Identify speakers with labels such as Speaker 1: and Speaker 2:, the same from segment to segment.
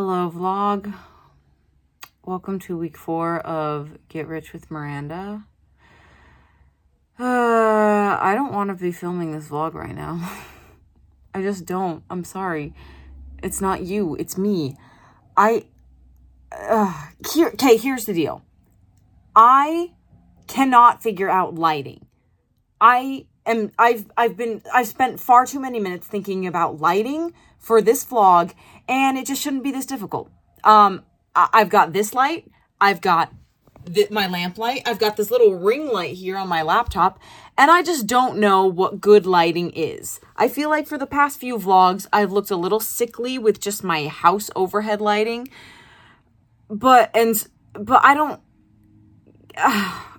Speaker 1: Hello, vlog. Welcome to week four of Get Rich with Miranda. Uh, I don't want to be filming this vlog right now. I just don't. I'm sorry. It's not you, it's me. I. Uh, here, okay, here's the deal. I cannot figure out lighting. I am I've I've been I've spent far too many minutes thinking about lighting for this vlog and it just shouldn't be this difficult. Um I, have got this light, I've got my lamp light, I've got this little ring light here on my laptop and I just don't know what good lighting is. I feel like for the past few vlogs I've looked a little sickly with just my house overhead lighting. But and but I don't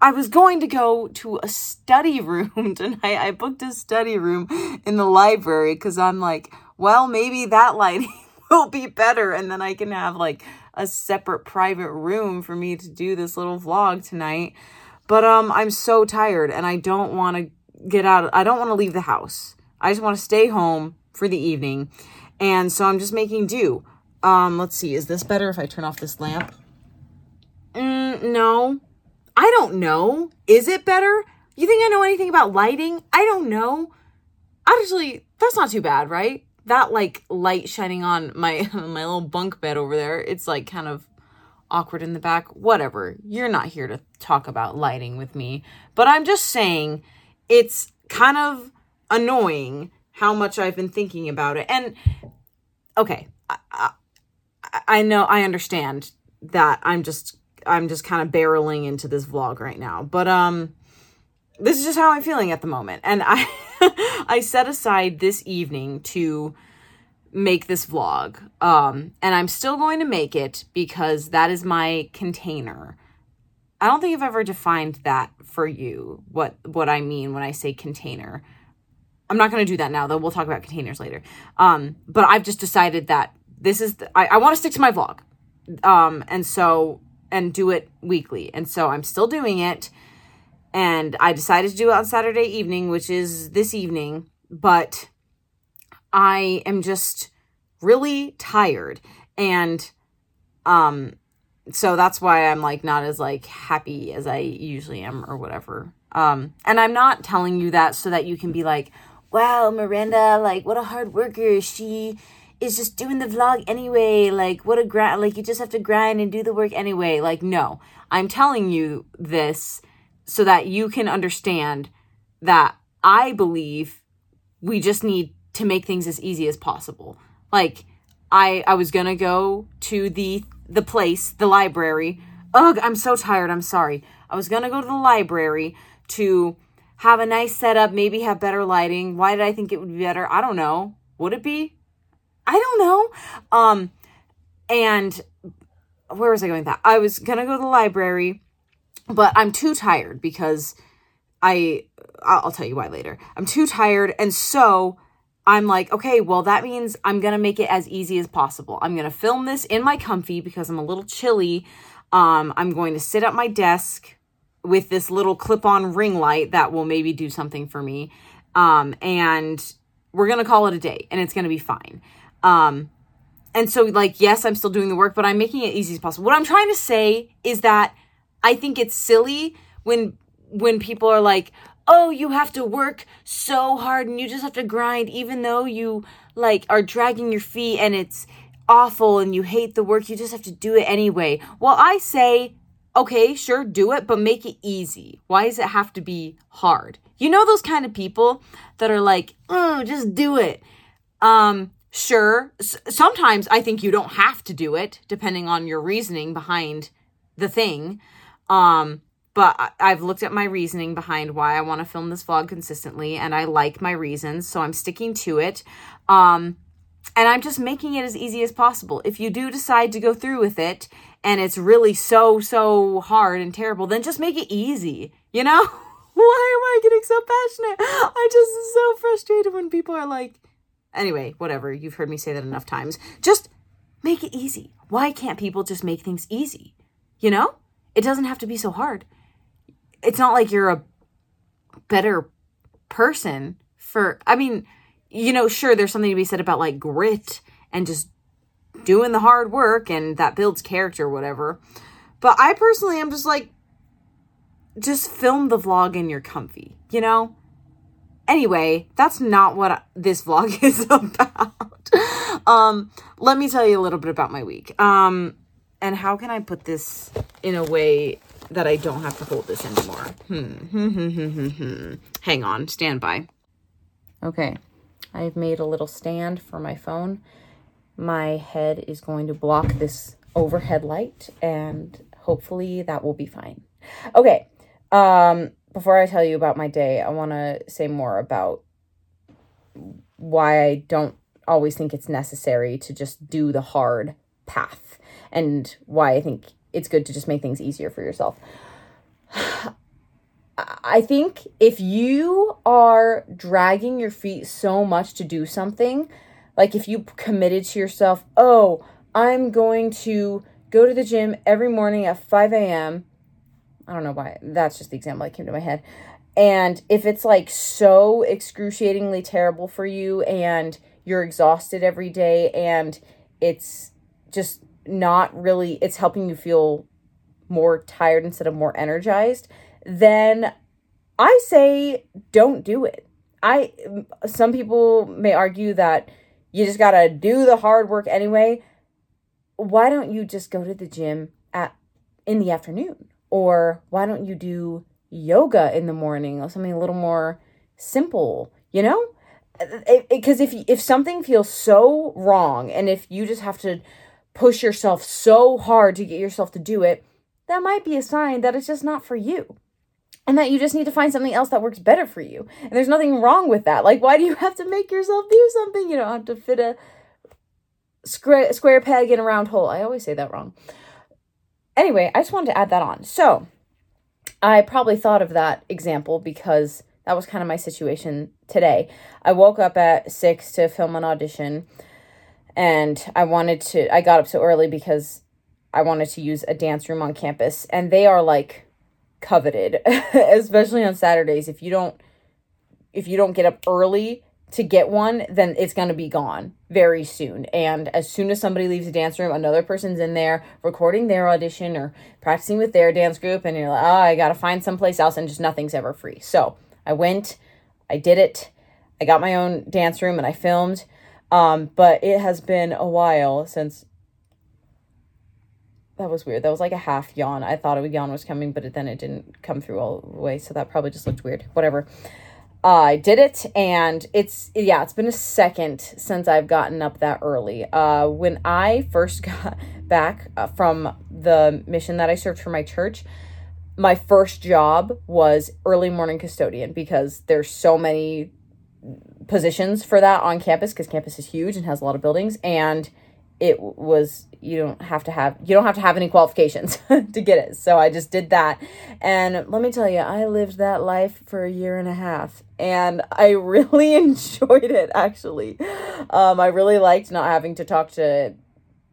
Speaker 1: I was going to go to a study room tonight. I booked a study room in the library because I'm like, well, maybe that lighting will be better. And then I can have like a separate private room for me to do this little vlog tonight. But um, I'm so tired and I don't want to get out. I don't want to leave the house. I just want to stay home for the evening. And so I'm just making do. Um, let's see. Is this better if I turn off this lamp? Mm, no. I don't know. Is it better? You think I know anything about lighting? I don't know. Actually, that's not too bad, right? That like light shining on my my little bunk bed over there, it's like kind of awkward in the back. Whatever. You're not here to talk about lighting with me, but I'm just saying it's kind of annoying how much I've been thinking about it. And okay, I, I, I know I understand that I'm just I'm just kind of barreling into this vlog right now. But um this is just how I'm feeling at the moment. And I I set aside this evening to make this vlog. Um and I'm still going to make it because that is my container. I don't think I've ever defined that for you. What what I mean when I say container. I'm not going to do that now though. We'll talk about containers later. Um but I've just decided that this is the, I I want to stick to my vlog. Um and so and do it weekly. And so I'm still doing it. And I decided to do it on Saturday evening, which is this evening, but I am just really tired. And um so that's why I'm like not as like happy as I usually am or whatever. Um and I'm not telling you that so that you can be like, "Wow, Miranda, like what a hard worker. She is just doing the vlog anyway. Like, what a grind. Like, you just have to grind and do the work anyway. Like, no, I'm telling you this so that you can understand that I believe we just need to make things as easy as possible. Like, I I was gonna go to the the place, the library. Ugh, I'm so tired. I'm sorry. I was gonna go to the library to have a nice setup, maybe have better lighting. Why did I think it would be better? I don't know. Would it be? I don't know. Um, and where was I going with that? I was gonna go to the library, but I'm too tired because I I'll tell you why later. I'm too tired, and so I'm like, okay, well, that means I'm gonna make it as easy as possible. I'm gonna film this in my comfy because I'm a little chilly. Um, I'm going to sit at my desk with this little clip-on ring light that will maybe do something for me. Um, and we're gonna call it a day, and it's gonna be fine. Um, and so, like, yes, I'm still doing the work, but I'm making it easy as possible. What I'm trying to say is that I think it's silly when when people are like, "Oh, you have to work so hard and you just have to grind, even though you like are dragging your feet and it's awful and you hate the work. You just have to do it anyway." Well, I say, okay, sure, do it, but make it easy. Why does it have to be hard? You know those kind of people that are like, "Oh, just do it." Um, Sure, S- sometimes I think you don't have to do it, depending on your reasoning behind the thing. Um, but I've looked at my reasoning behind why I want to film this vlog consistently, and I like my reasons, so I'm sticking to it. Um, and I'm just making it as easy as possible. If you do decide to go through with it and it's really so, so hard and terrible, then just make it easy, you know? Why am I getting so passionate? I just so frustrated when people are like, Anyway, whatever. You've heard me say that enough times. Just make it easy. Why can't people just make things easy? You know? It doesn't have to be so hard. It's not like you're a better person for, I mean, you know, sure, there's something to be said about like grit and just doing the hard work and that builds character, whatever. But I personally am just like, just film the vlog and you're comfy, you know? Anyway, that's not what this vlog is about. um, let me tell you a little bit about my week. Um, and how can I put this in a way that I don't have to hold this anymore? Hmm. Hang on, stand by. Okay, I've made a little stand for my phone. My head is going to block this overhead light, and hopefully that will be fine. Okay, um, before I tell you about my day, I want to say more about why I don't always think it's necessary to just do the hard path and why I think it's good to just make things easier for yourself. I think if you are dragging your feet so much to do something, like if you committed to yourself, oh, I'm going to go to the gym every morning at 5 a.m. I don't know why. That's just the example that came to my head. And if it's like so excruciatingly terrible for you and you're exhausted every day and it's just not really, it's helping you feel more tired instead of more energized, then I say don't do it. I some people may argue that you just got to do the hard work anyway. Why don't you just go to the gym at in the afternoon? Or why don't you do yoga in the morning or something a little more simple, you know? Because if if something feels so wrong and if you just have to push yourself so hard to get yourself to do it, that might be a sign that it's just not for you. And that you just need to find something else that works better for you. And there's nothing wrong with that. Like, why do you have to make yourself do something? You don't have to fit a square, square peg in a round hole. I always say that wrong anyway, I just wanted to add that on. So I probably thought of that example because that was kind of my situation today. I woke up at six to film an audition and I wanted to, I got up so early because I wanted to use a dance room on campus and they are like coveted, especially on Saturdays. If you don't, if you don't get up early, to get one, then it's going to be gone very soon. And as soon as somebody leaves the dance room, another person's in there recording their audition or practicing with their dance group, and you're like, oh, I got to find someplace else, and just nothing's ever free. So I went, I did it, I got my own dance room, and I filmed. Um, but it has been a while since that was weird. That was like a half yawn. I thought a yawn was coming, but it, then it didn't come through all the way. So that probably just looked weird. Whatever. I did it, and it's yeah, it's been a second since I've gotten up that early. Uh, when I first got back uh, from the mission that I served for my church, my first job was early morning custodian because there's so many positions for that on campus because campus is huge and has a lot of buildings and it was you don't have to have you don't have to have any qualifications to get it. So i just did that. And let me tell you i lived that life for a year and a half and i really enjoyed it actually. Um, i really liked not having to talk to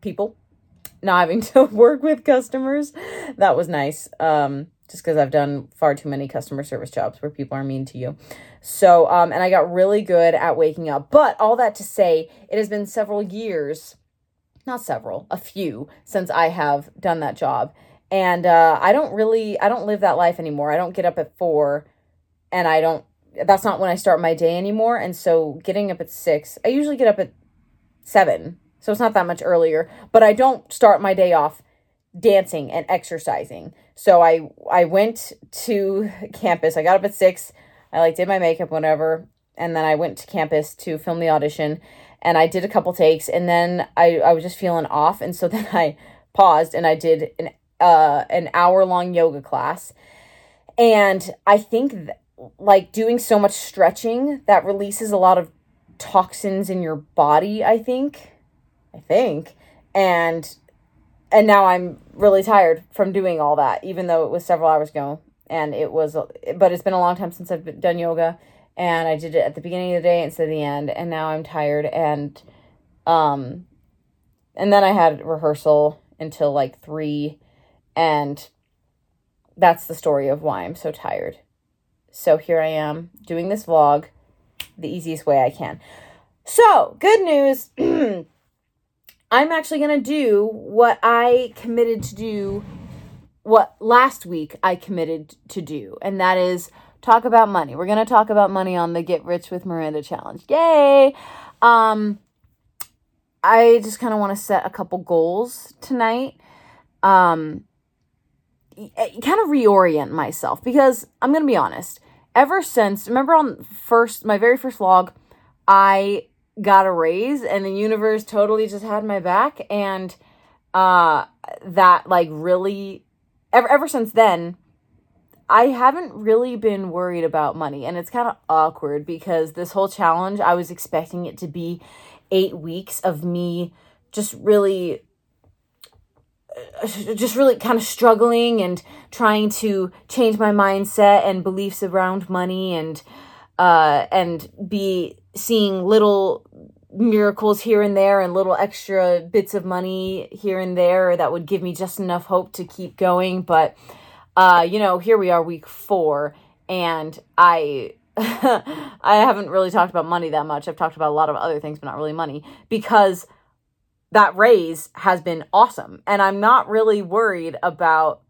Speaker 1: people not having to work with customers. That was nice um, just because i've done far too many customer service jobs where people are mean to you. So um, and i got really good at waking up. But all that to say it has been several years not several, a few since I have done that job. And uh, I don't really, I don't live that life anymore. I don't get up at four and I don't, that's not when I start my day anymore. And so getting up at six, I usually get up at seven. So it's not that much earlier, but I don't start my day off dancing and exercising. So I, I went to campus. I got up at six. I like did my makeup, whatever. And then I went to campus to film the audition and I did a couple takes and then I, I was just feeling off and so then I paused and I did an uh an hour long yoga class. And I think th- like doing so much stretching that releases a lot of toxins in your body I think. I think. And and now I'm really tired from doing all that even though it was several hours ago and it was but it's been a long time since I've done yoga and I did it at the beginning of the day instead of the end, and now I'm tired and um and then I had rehearsal until like 3 and that's the story of why I'm so tired. So here I am doing this vlog the easiest way I can. So, good news. I'm actually going to do what I committed to do, what last week I committed to do, and that is talk about money. We're going to talk about money on the Get Rich with Miranda challenge. Yay! Um, I just kind of want to set a couple goals tonight. Um, kind of reorient myself because I'm going to be honest. Ever since, remember on first, my very first vlog, I got a raise and the universe totally just had my back. And uh, that, like, really, ever, ever since then, I haven't really been worried about money. And it's kind of awkward because this whole challenge, I was expecting it to be eight weeks of me just really just really kind of struggling and trying to change my mindset and beliefs around money and uh and be seeing little miracles here and there and little extra bits of money here and there that would give me just enough hope to keep going but uh you know here we are week 4 and I I haven't really talked about money that much. I've talked about a lot of other things but not really money because that raise has been awesome. And I'm not really worried about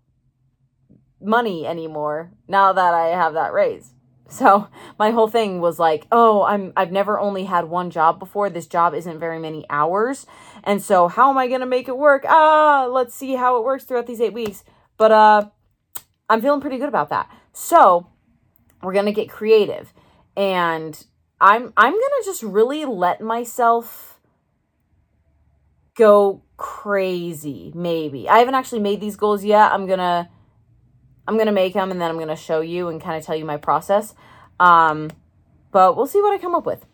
Speaker 1: money anymore now that I have that raise. So my whole thing was like, oh, I'm I've never only had one job before. This job isn't very many hours. And so how am I to make it work? Ah, let's see how it works throughout these 8 weeks. But uh I'm feeling pretty good about that. So, we're to get creative. And I'm I'm to just really let myself go crazy maybe. I haven't actually made these goals yet. I'm gonna i'm gonna make them and then i'm gonna show you and kind of tell you my process. Um but we'll see what i come up with.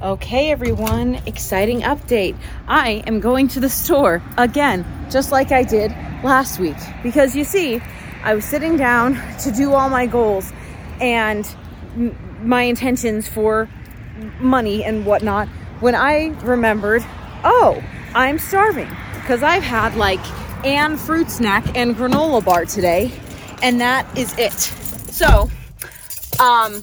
Speaker 1: Okay everyone exciting update. I am going to the store again just like i did last week. Because you see i was sitting down to do all my goals and my intentions for money and whatnot when i remembered oh I'm starving because I've had like an fruit snack and granola bar today, and that is it. So, um,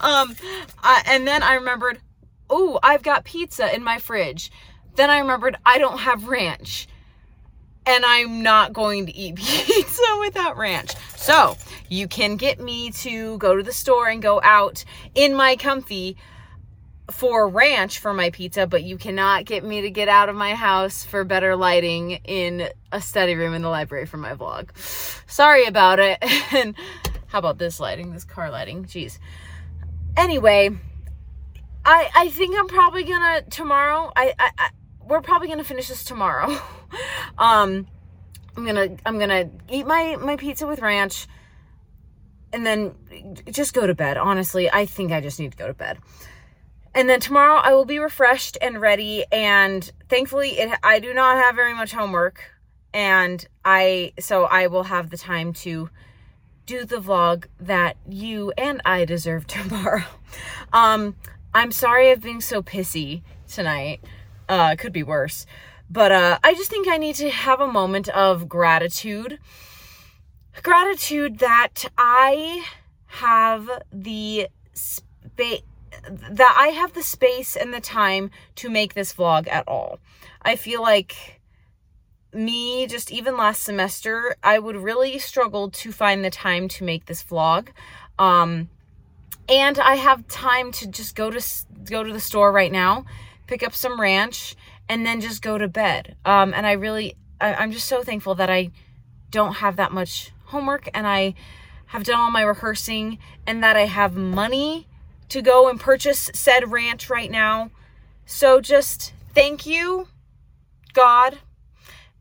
Speaker 1: um, I, and then I remembered, oh, I've got pizza in my fridge. Then I remembered I don't have ranch. And I'm not going to eat pizza without ranch. So you can get me to go to the store and go out in my comfy for ranch for my pizza, but you cannot get me to get out of my house for better lighting in a study room in the library for my vlog. Sorry about it. and how about this lighting, this car lighting? Jeez. Anyway, I I think I'm probably gonna tomorrow. I, I, I we're probably gonna finish this tomorrow. um, I'm gonna I'm gonna eat my my pizza with ranch, and then just go to bed. Honestly, I think I just need to go to bed. And then tomorrow I will be refreshed and ready. And thankfully, it, I do not have very much homework. And I, so I will have the time to do the vlog that you and I deserve tomorrow. Um, I'm sorry I've been so pissy tonight. Uh, could be worse. But uh, I just think I need to have a moment of gratitude. Gratitude that I have the space that I have the space and the time to make this vlog at all. I feel like me just even last semester, I would really struggle to find the time to make this vlog. Um and I have time to just go to go to the store right now, pick up some ranch and then just go to bed. Um and I really I, I'm just so thankful that I don't have that much homework and I have done all my rehearsing and that I have money to go and purchase said ranch right now. So just thank you, God,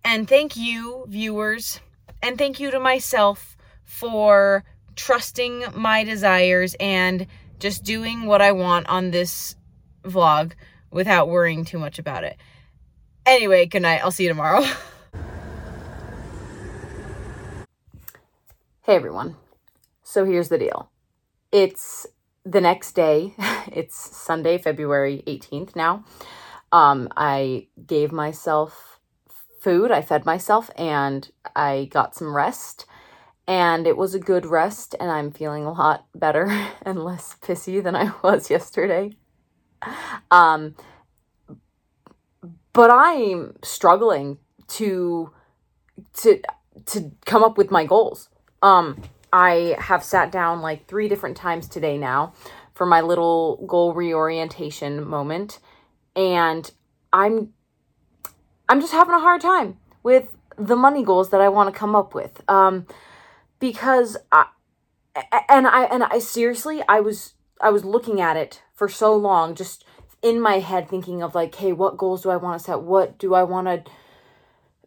Speaker 1: and thank you, viewers, and thank you to myself for trusting my desires and just doing what I want on this vlog without worrying too much about it. Anyway, good night. I'll see you tomorrow. hey everyone. So here's the deal. It's the next day, it's Sunday, February 18th now. Um, I gave myself food, I fed myself, and I got some rest. And it was a good rest, and I'm feeling a lot better and less pissy than I was yesterday. Um, but I'm struggling to to to come up with my goals. Um I have sat down like 3 different times today now for my little goal reorientation moment and I'm I'm just having a hard time with the money goals that I want to come up with. Um because I and I and I seriously I was I was looking at it for so long just in my head thinking of like, hey, what goals do I want to set? What do I want to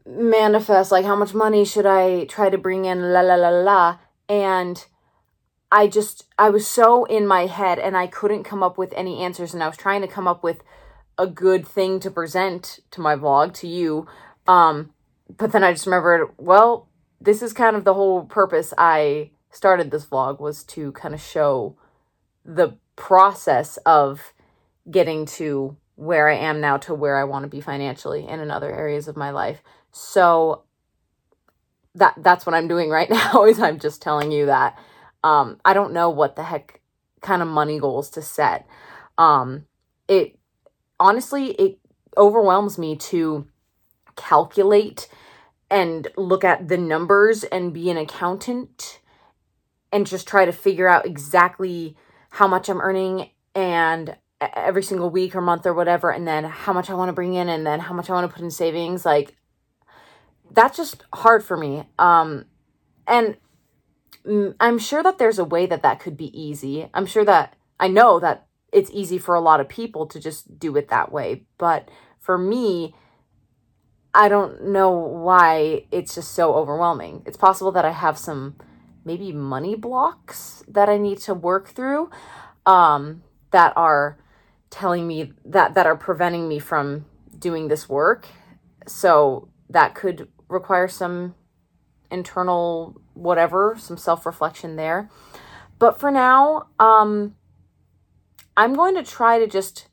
Speaker 1: manifest? Like, how much money should I try to bring in? La la la la. And I just, I was so in my head and I couldn't come up with any answers. And I was trying to come up with a good thing to present to my vlog, to you. Um, but then I just remembered, well, this is kind of the whole purpose I started this vlog was to kind of show the process of getting to where I am now to where I want to be financially and in other areas of my life. So that that's what I'm doing right now is I'm just telling you that um I don't know what the heck kind of money goals to set. Um it honestly it overwhelms me to calculate and look at the numbers and be an accountant and just try to figure out exactly how much I'm earning and every single week or month or whatever and then how much I want to bring in and then how much I want to put in savings like that's just hard for me um and I'm sure that there's a way that that could be easy. I'm sure that I know that it's easy for a lot of people to just do it that way, but for me I don't know why it's just so overwhelming. It's possible that I have some maybe money blocks that I need to work through um, that are telling me that that are preventing me from doing this work. So that could require some internal whatever, some self-reflection there. But for now, um, I'm going to try to just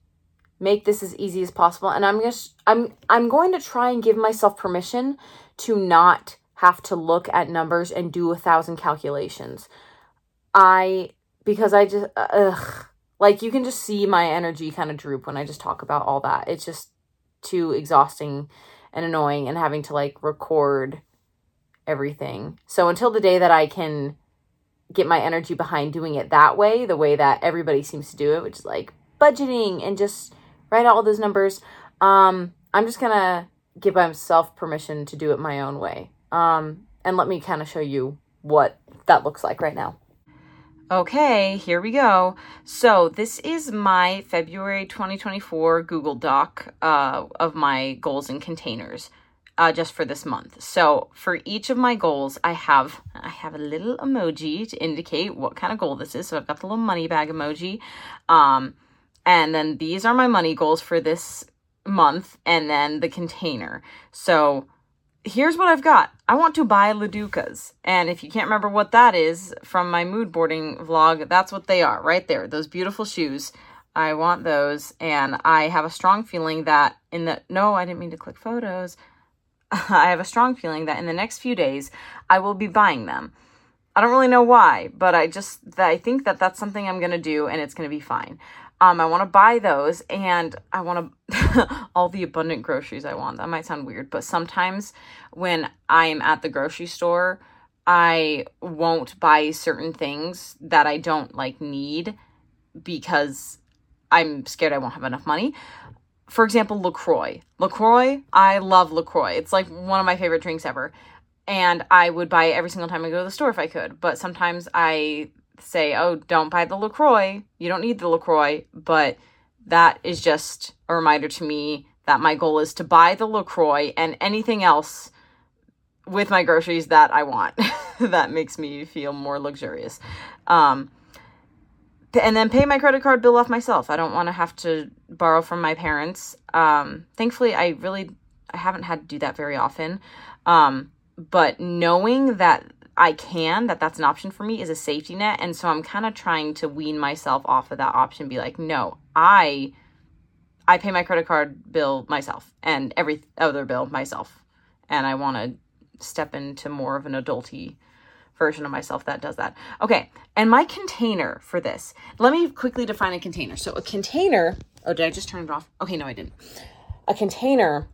Speaker 1: make this as easy as possible and I'm just I'm I'm going to try and give myself permission to not have to look at numbers and do a thousand calculations. I because I just ugh, like you can just see my energy kind of droop when I just talk about all that. It's just too exhausting and annoying and having to like record everything. So until the day that I can get my energy behind doing it that way, the way that everybody seems to do it, which is like budgeting and just write out all those numbers, um, I'm just gonna give myself permission to do it my own way. Um, and let me kind of show you what that looks like right now. Okay, here we go. So this is my February 2024 Google Doc uh, of my goals and containers. Uh, just for this month. So for each of my goals, I have I have a little emoji to indicate what kind of goal this is. So I've got the little money bag emoji, um, and then these are my money goals for this month, and then the container. So here's what I've got. I want to buy LaDucas. And if you can't remember what that is from my mood boarding vlog, that's what they are right there. Those beautiful shoes. I want those. And I have a strong feeling that in the, no, I didn't mean to click photos. I have a strong feeling that in the next few days, I will be buying them. I don't really know why, but I just, I think that that's something I'm going to do and it's going to be fine. Um, I want to buy those and I want to, all the abundant groceries I want. That might sound weird, but sometimes when I'm at the grocery store, I won't buy certain things that I don't like need because I'm scared I won't have enough money. For example, LaCroix. LaCroix, I love LaCroix. It's like one of my favorite drinks ever. And I would buy it every single time I go to the store if I could. But sometimes I say, oh, don't buy the LaCroix. You don't need the LaCroix. But that is just a reminder to me that my goal is to buy the LaCroix and anything else with my groceries that I want. that makes me feel more luxurious. Um, and then pay my credit card bill off myself. I don't want to have to borrow from my parents. Um, thankfully, I really I haven't had to do that very often. Um, but knowing that I can, that that's an option for me is a safety net. And so I'm kind of trying to wean myself off of that option, be like, no, I I pay my credit card bill myself and every other bill myself. And I want to step into more of an adulty version of myself that does that. Okay, and my container for this. Let me quickly define a container. So a container, oh, did I just turn it off? Okay, no, I didn't. a container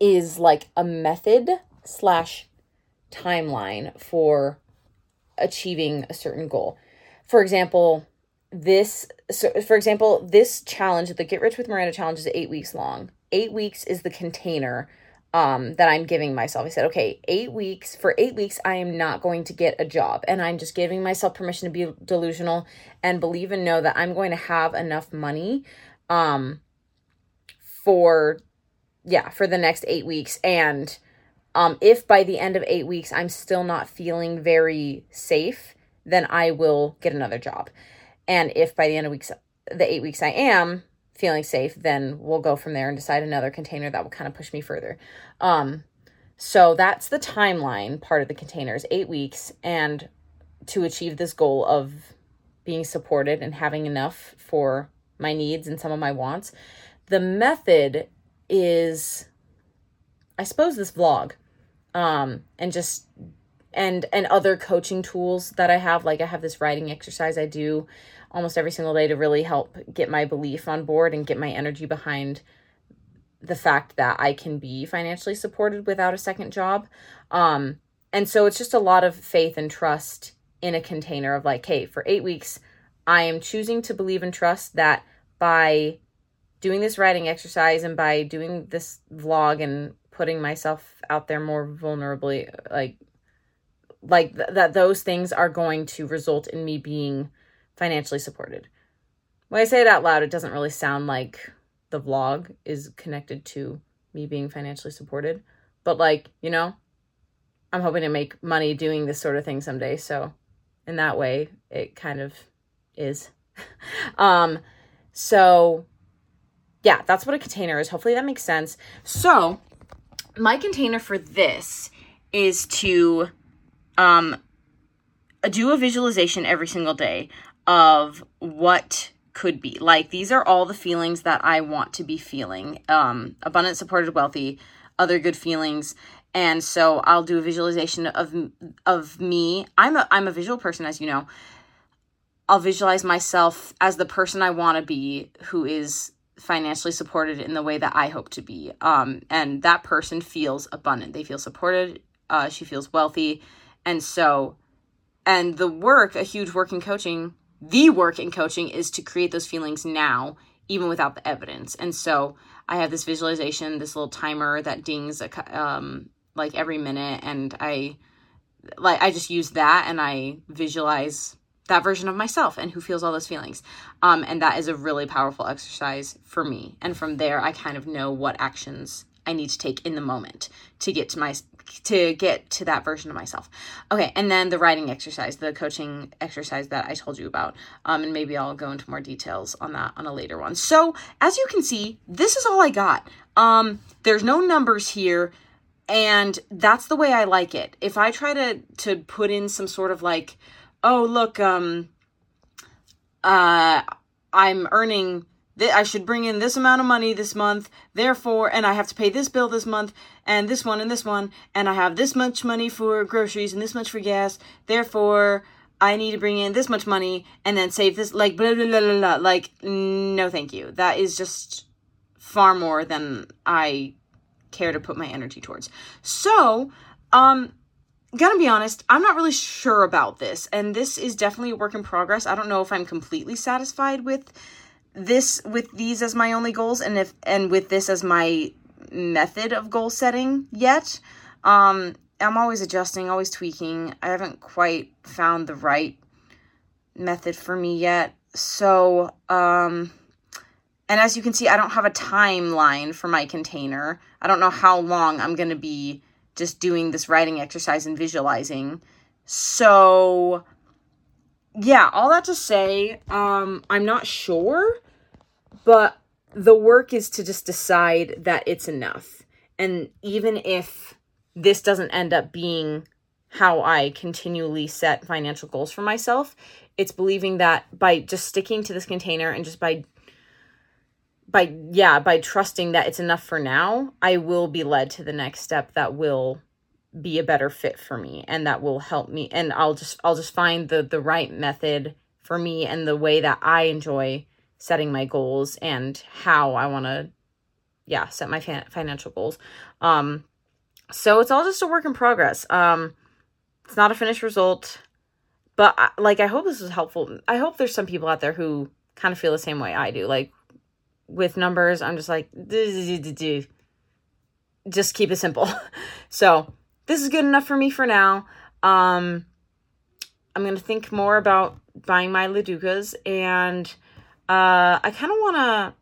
Speaker 1: is like a method slash timeline for achieving a certain goal. For example, this so for example, this challenge, the Get Rich with Miranda challenge is 8 weeks long. 8 weeks is the container um that I'm giving myself. I said, "Okay, 8 weeks. For 8 weeks I am not going to get a job and I'm just giving myself permission to be delusional and believe and know that I'm going to have enough money um for yeah, for the next 8 weeks and um, if by the end of eight weeks I'm still not feeling very safe, then I will get another job. And if by the end of weeks, the eight weeks I am feeling safe, then we'll go from there and decide another container that will kind of push me further. Um, so that's the timeline part of the containers, eight weeks, and to achieve this goal of being supported and having enough for my needs and some of my wants. The method is, I suppose, this vlog um, and just and and other coaching tools that I have. Like I have this writing exercise I do almost every single day to really help get my belief on board and get my energy behind the fact that I can be financially supported without a second job. Um, and so it's just a lot of faith and trust in a container of like, hey, for eight weeks, I am choosing to believe and trust that by doing this writing exercise and by doing this vlog and putting myself out there more vulnerably like like th- that those things are going to result in me being financially supported. When i say it out loud it doesn't really sound like the vlog is connected to me being financially supported but like you know i'm hoping to make money doing this sort of thing someday so in that way it kind of is. Um so yeah that's what a container is. Hopefully that makes sense. So my container for this is to um do a visualization every single day of what could be. Like these are all the feelings that I want to be feeling. Um abundant, supported, wealthy, other good feelings. And so I'll do a visualization of of me. I'm a I'm a visual person as you know. I'll visualize myself as the person I want to be who is financially supported in the way that I hope to be. Um, and that person feels abundant. They feel supported. Uh, she feels wealthy. And so, and the work, a huge work in coaching, the work in coaching is to create those feelings now, even without the evidence. And so I have this visualization, this little timer that dings um, like every minute. And I, like, I just use that and I visualize that version of myself and who feels all those feelings. Um, and that is a really powerful exercise for me. And from there, I kind of know what actions I need to take in the moment to get to my to get to that version of myself. Okay, and then the writing exercise, the coaching exercise that I told you about. Um, and maybe I'll go into more details on that on a later one. So as you can see, this is all I got. Um, there's no numbers here, and that's the way I like it. If I try to to put in some sort of like oh look um uh i'm earning th- i should bring in this amount of money this month therefore and i have to pay this bill this month and this one and this one and i have this much money for groceries and this much for gas therefore i need to bring in this much money and then save this like blah blah blah blah, blah. like no thank you that is just far more than i care to put my energy towards so um gonna be honest, I'm not really sure about this, and this is definitely a work in progress. I don't know if I'm completely satisfied with this with these as my only goals and if and with this as my method of goal setting yet. Um I'm always adjusting, always tweaking. I haven't quite found the right method for me yet. So, um and as you can see, I don't have a timeline for my container. I don't know how long I'm going to be just doing this writing exercise and visualizing. So yeah, all that to say, um, I'm not sure, but the work is to just decide that it's enough. And even if this doesn't end up being how I continually set financial goals for myself, it's believing that by just sticking to this container and just by by yeah by trusting that it's enough for now i will be led to the next step that will be a better fit for me and that will help me and i'll just i'll just find the the right method for me and the way that i enjoy setting my goals and how i want to yeah, set my financial goals. Um, so it's all just a work in progress. Um, it's not a finished result, but I, like I hope this is helpful. I hope there's some people out there who kind of feel the same way I do. Like with numbers, I'm just like just keep it simple. so this is good enough for me for now. Um, I'm gonna think more about buying my LaDucas, and uh, I kind of want to.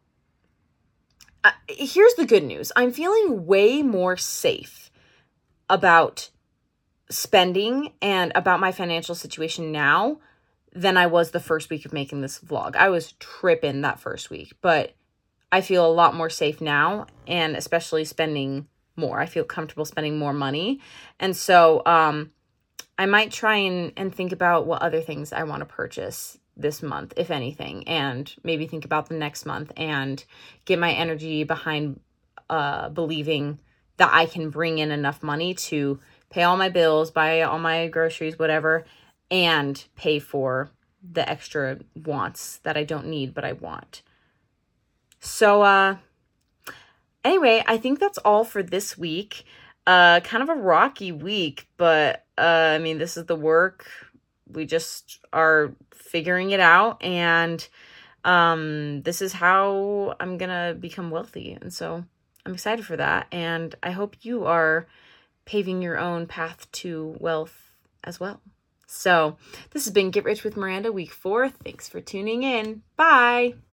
Speaker 1: Uh, here's the good news: I'm feeling way more safe about spending and about my financial situation now than I was the first week of making this vlog. I was tripping that first week, but I feel a lot more safe now and especially spending more. I feel comfortable spending more money. And so um I might try and, and think about what other things I want to purchase this month, if anything, and maybe think about the next month and get my energy behind uh, believing that I can bring in enough money to pay all my bills, buy all my groceries, whatever, and pay for the extra wants that I don't need but I want. So uh anyway, I think that's all for this week. Uh kind of a rocky week, but uh I mean this is the work. We just are figuring it out and um this is how I'm to become wealthy. And so I'm excited for that and I hope you are paving your own path to wealth as well. So, this has been Get Rich with Miranda week 4. Thanks for tuning in. Bye.